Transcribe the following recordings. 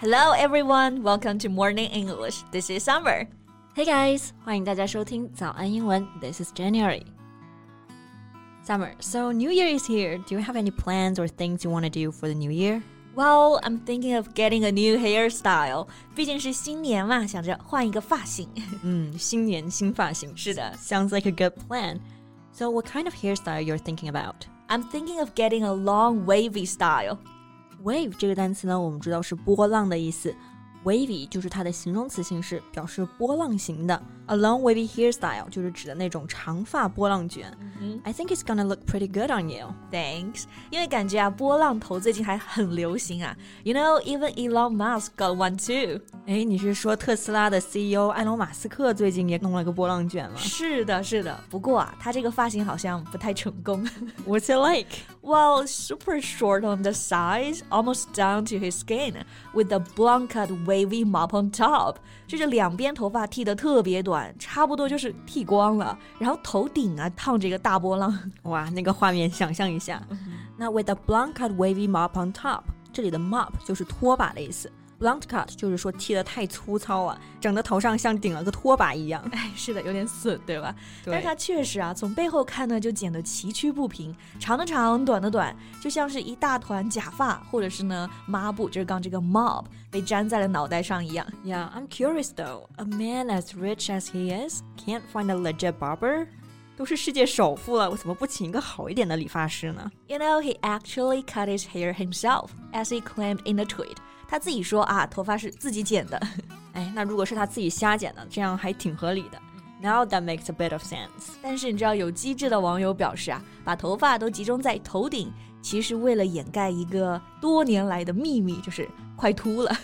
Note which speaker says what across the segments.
Speaker 1: Hello everyone, welcome to Morning English. This is Summer.
Speaker 2: Hey guys，欢迎大家收听早安英文。This is January. Summer, so New Year is here. Do you have any plans or things you want to do for the new year?
Speaker 1: Well, I'm thinking of getting a new hairstyle. 毕竟是新年嘛，想着换一个发型。
Speaker 2: 嗯，新年新发型。
Speaker 1: 是的，
Speaker 2: Sounds like a good plan. So, what kind of hairstyle you're thinking about?
Speaker 1: I'm thinking of getting a long wavy style.
Speaker 2: Wave 这个单词呢，我们知道是波浪的意思。Wavy 就是它的形容词形式，表示波浪形的。A long wavy hairstyle 就是指的那种长发波浪卷。I think it's gonna look pretty good on you.
Speaker 1: Thanks，因为感觉啊，波浪头最近还很流行啊。You know, even Elon Musk got one too.
Speaker 2: 哎，你是说特斯拉的 CEO 埃隆·马斯克最近也弄了个波浪卷吗？
Speaker 1: 是的，是的。不过啊，他这个发型好像不太成功。
Speaker 2: What's it like?
Speaker 1: Well, super short on the sides, almost down to his skin, with a blunt cut wavy mop on top. 就是两边头发剃得特别短， 差不多就是剃光了，然后头顶啊烫着一个大波浪。
Speaker 2: 哇，那个画面想象一下。那 with a blunt cut wavy mop on top，这里的 mop 就是拖把的意思。Blunt cut 就是说剃得太粗糙了，整个头上像顶了个拖把一样。
Speaker 1: 哎，是的，有点损，对吧？
Speaker 2: 对
Speaker 1: 但是它确实啊，从背后看呢，就剪得崎岖不平，长的长，短的短，就像是一大团假发，或者是呢抹布，就是刚这个 mop 被粘在了脑袋上一样。
Speaker 2: Yeah, I'm curious though. A man as rich as he is can't find a legit barber. 都是世界首富了，我怎么不请一个好一点的理发师呢？
Speaker 1: You know, he actually cut his hair himself, as he claimed in a tweet. 他自己说啊，头发是自己剪的。
Speaker 2: 哎，那如果是他自己瞎剪的，这样还挺合理的。Now that makes a bit of sense.
Speaker 1: 但是你知道，有机智的网友表示啊，把头发都集中在头顶，其实为了掩盖一个多年来的秘密，就是快秃了。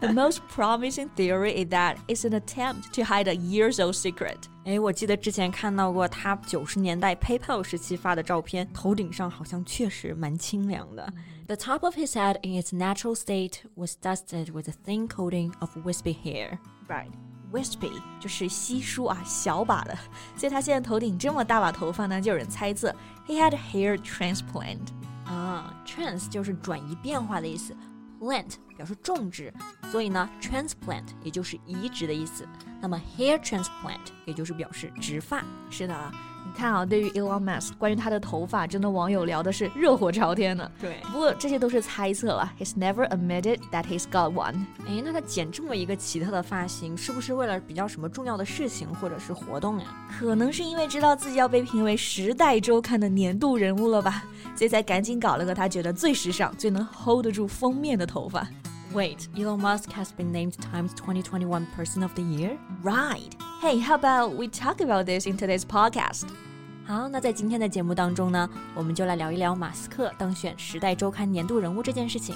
Speaker 1: The most promising theory is that it's an attempt to hide a years-old secret.
Speaker 2: 哎，我记得之前看到过他九十年代 PayPal 时期发的照片，头顶上好像确实蛮清凉的。The top of his head in its natural state was dusted with a thin coating of wispy hair.
Speaker 1: Right. Wispy 就是稀疏啊，小把的，所以他现在头顶这么大把头发呢，就有人猜测 he had a hair transplant。
Speaker 2: 啊，trans 就是转移变化的意思 ，plant 表示种植，所以呢，transplant 也就是移植的意思。那么 hair transplant 也就是表示植发。
Speaker 1: 是的啊，你看啊，对于 Elon Musk 关于他的头发，真的网友聊的是热火朝天呢。
Speaker 2: 对，
Speaker 1: 不过这些都是猜测了，He's never admitted that he's got one。
Speaker 2: 哎，那他剪这么一个奇特的发型，是不是为了比较什么重要的事情或者是活动呀？
Speaker 1: 可能是因为知道自己要被评为《时代周刊》的年度人物了吧，所以才赶紧搞了个他觉得最时尚、最能 hold 得住封面的头发。
Speaker 2: Wait, Elon Musk has been named Time's 2021 Person of the Year.
Speaker 1: Right. Hey, how about we talk about this in today's podcast?
Speaker 2: 好，那在今天的节目当中呢，我们就来聊一聊马斯克当选《时代周刊》年度人物这件事情。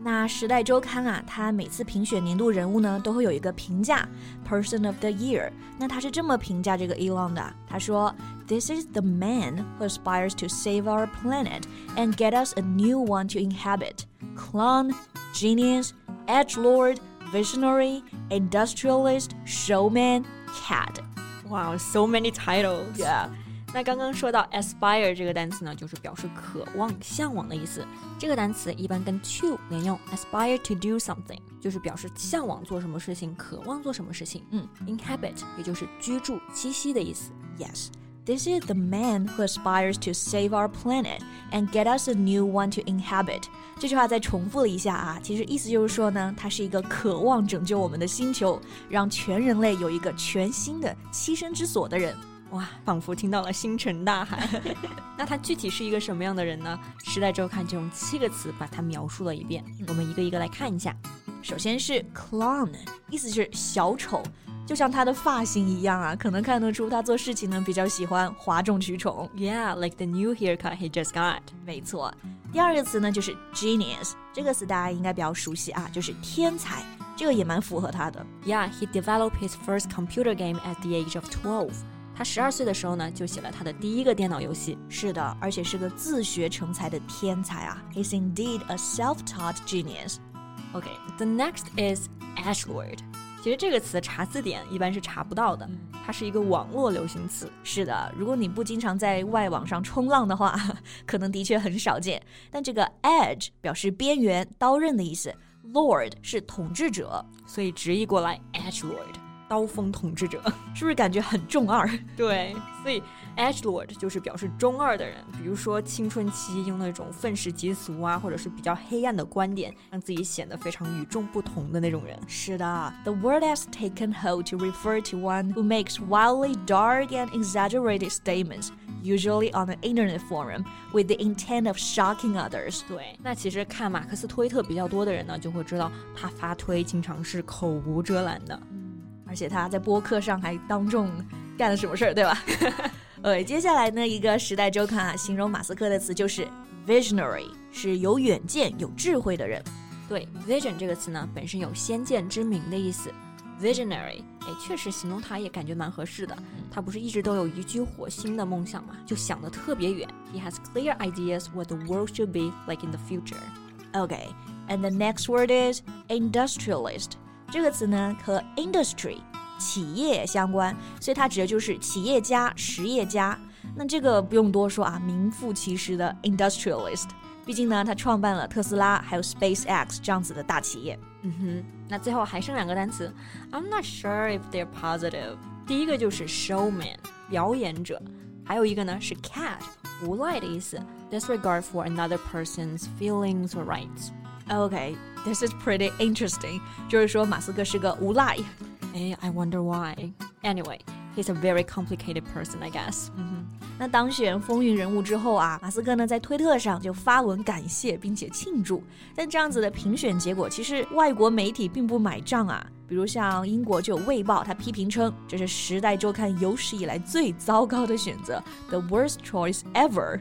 Speaker 1: 那《时代周刊》啊，它每次评选年度人物呢，都会有一个评价 Person of the Year。那他是这么评价这个 Elon 的，他说：“This is the man who aspires to save our planet and get us a new one to inhabit. Clown, genius, edge lord, visionary, industrialist, showman, cad.”
Speaker 2: 哇、wow,，so many titles.
Speaker 1: Yeah.
Speaker 2: 那刚刚说到 aspire 这个单词呢，就是表示渴望、向往的意思。这个单词一般跟 to 连用，aspire to do something 就是表示向往做什么事情、渴望做什么事情。
Speaker 1: 嗯
Speaker 2: ，inhabit 也就是居住、栖息的意思。
Speaker 1: Yes. This is the man who aspires to save our planet and get us a new one to inhabit. 这句话再重复了一下啊，其实意思就是说呢，他是一个渴望拯救我们的星球，让全人类有一个全新的栖身之所的人。
Speaker 2: 哇，仿佛听到了星辰大海。那他具体是一个什么样的人呢？时代周刊就用七个词把他描述了一遍，我们一个一个来看一下。
Speaker 1: 首先是 clown，意思是小丑，就像他的发型一样啊，可能看得出他做事情呢比较喜欢哗众取宠。
Speaker 2: Yeah, like the new haircut he just got.
Speaker 1: 没错，第二个词呢就是 genius，这个词大家应该比较熟悉啊，就是天才，这个也蛮符合他的。
Speaker 2: Yeah, he developed his first computer game at the age of 12. 他十二岁的时候呢，就写了他的第一个电脑游戏。
Speaker 1: 是的，而且是个自学成才的天才啊！He's indeed a self-taught genius.
Speaker 2: Okay, the next is edgelord. 其实这个词查字典一般是查不到的，它是一个网络流行词。
Speaker 1: 是的，如果你不经常在外网上冲浪的话，可能的确很少见。但这个 edge 表示边缘、刀刃的意思，lord 是统治者，
Speaker 2: 所以直译过来 edgelord。刀锋统治者
Speaker 1: 是不是感觉很中二？
Speaker 2: 对，所以 edge lord 就是表示中二的人，比如说青春期用那种愤世嫉俗啊，或者是比较黑暗的观点，让自己显得非常与众不同的那种人。
Speaker 1: 是的，the word has taken hold to refer to one who makes wildly dark and exaggerated statements. Usually on an internet forum with the intent of shocking others。
Speaker 2: 对，那其实看马克思推特比较多的人呢，就会知道他发推经常是口无遮拦的。
Speaker 1: 而且他在播客上还当众干了什么事儿，对吧？呃，接下来呢，一个时代周刊啊，形容马斯克的词就是 visionary，是有远见、有智慧的人。
Speaker 2: 对，vision 这个词呢，本身有先见之明的意思。visionary，哎，确实形容他也感觉蛮合适的。他不是一直都有移居火星的梦想嘛，就想得特别远。He has clear ideas what the world should be like in the future.
Speaker 1: Okay, and the next word is industrialist. 这个词呢和 industry 企业相关，所以它指的就是企业家、实业家。那这个不用多说啊，名副其实的 industrialist。毕竟呢，他创办了特斯拉还有 SpaceX 这样子的大企业。
Speaker 2: 嗯哼，那最后还剩两个单词，I'm not sure if they're positive。第一个就是 showman 表演者，还有一个呢是 cat 无赖的意思，disregard for another person's feelings or rights。
Speaker 1: Okay, this is pretty interesting. 就是说马斯克是个无赖。
Speaker 2: 哎，I wonder why. Anyway, he's a very complicated person, I guess.
Speaker 1: 嗯哼，那当选风云人物之后啊，马斯克呢在推特上就发文感谢并且庆祝。但这样子的评选结果，其实外国媒体并不买账啊。比如像英国就有《卫报》，他批评称这是《时代周刊》有史以来最糟糕的选择，the worst choice ever。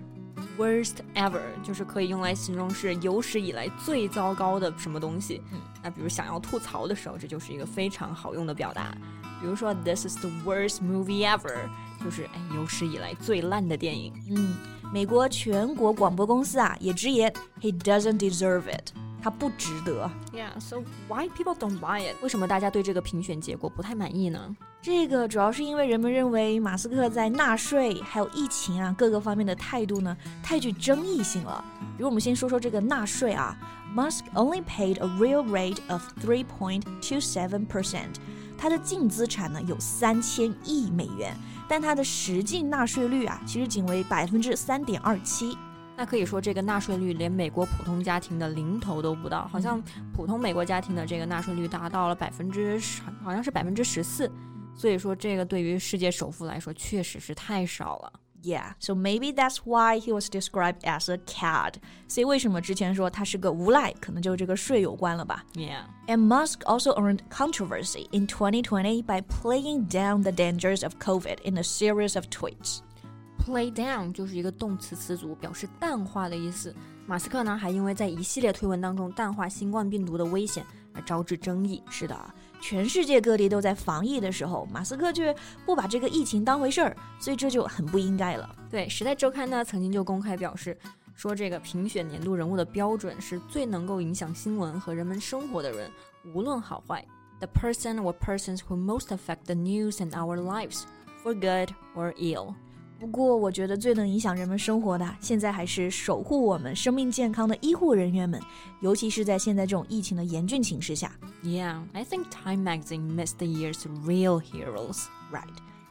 Speaker 2: Worst ever 就是可以用来形容是有史以来最糟糕的什么东西。嗯，那比如想要吐槽的时候，这就是一个非常好用的表达。比如说，This is the worst movie ever，就是哎有史以来最烂的电影。
Speaker 1: 嗯，美国全国广播公司啊也直言，He doesn't deserve it。他不值得。
Speaker 2: Yeah，so why people don't buy it？为什么大家对这个评选结果不太满意呢？
Speaker 1: 这个主要是因为人们认为马斯克在纳税还有疫情啊各个方面的态度呢太具争议性了。比如我们先说说这个纳税啊，Musk only paid a real rate of three point two seven percent，他的净资产呢有三千亿美元，但他的实际纳税率啊其实仅为百分之三点二七。
Speaker 2: 那可以说，这个纳税率连美国普通家庭的零头都不到，好像普通美国家庭的这个纳税率达到了百分之十，好像是百分之十四。所以说，这个对于世界首富来说，确实是太少了。
Speaker 1: Yeah, so maybe that's why he was described as a cad. 所以为什么之前说他是个无赖，可能就这个税有关了吧？
Speaker 2: Yeah.
Speaker 1: And Musk also earned controversy in 2020 by playing down the dangers of COVID in a series of tweets.
Speaker 2: Play down 就是一个动词词组，表示淡化的意思。马斯克呢，还因为在一系列推文当中淡化新冠病毒的危险而招致争议。
Speaker 1: 是的啊，全世界各地都在防疫的时候，马斯克却不把这个疫情当回事儿，所以这就很不应该了。
Speaker 2: 对，《时代周刊》呢曾经就公开表示，说这个评选年度人物的标准是最能够影响新闻和人们生活的人，无论好坏。The person or persons who most affect the news and our lives, for good or ill.
Speaker 1: 不过，我觉得最能影响人们生活的，现在还是守护我们生命健康的医护人员们，尤其是在现在这种疫情的严峻形势下。
Speaker 2: Yeah, I think Time Magazine missed the year's real heroes.
Speaker 1: Right.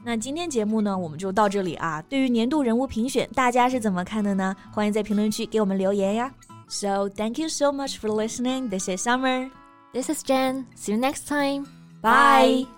Speaker 1: 那今天节目呢，我们就到这里啊。对于年度人物评选，大家是怎么看的呢？欢迎在评论区给我们留言呀。So thank you so much for listening. This is Summer.
Speaker 2: This is Jen. See you next time.
Speaker 1: Bye.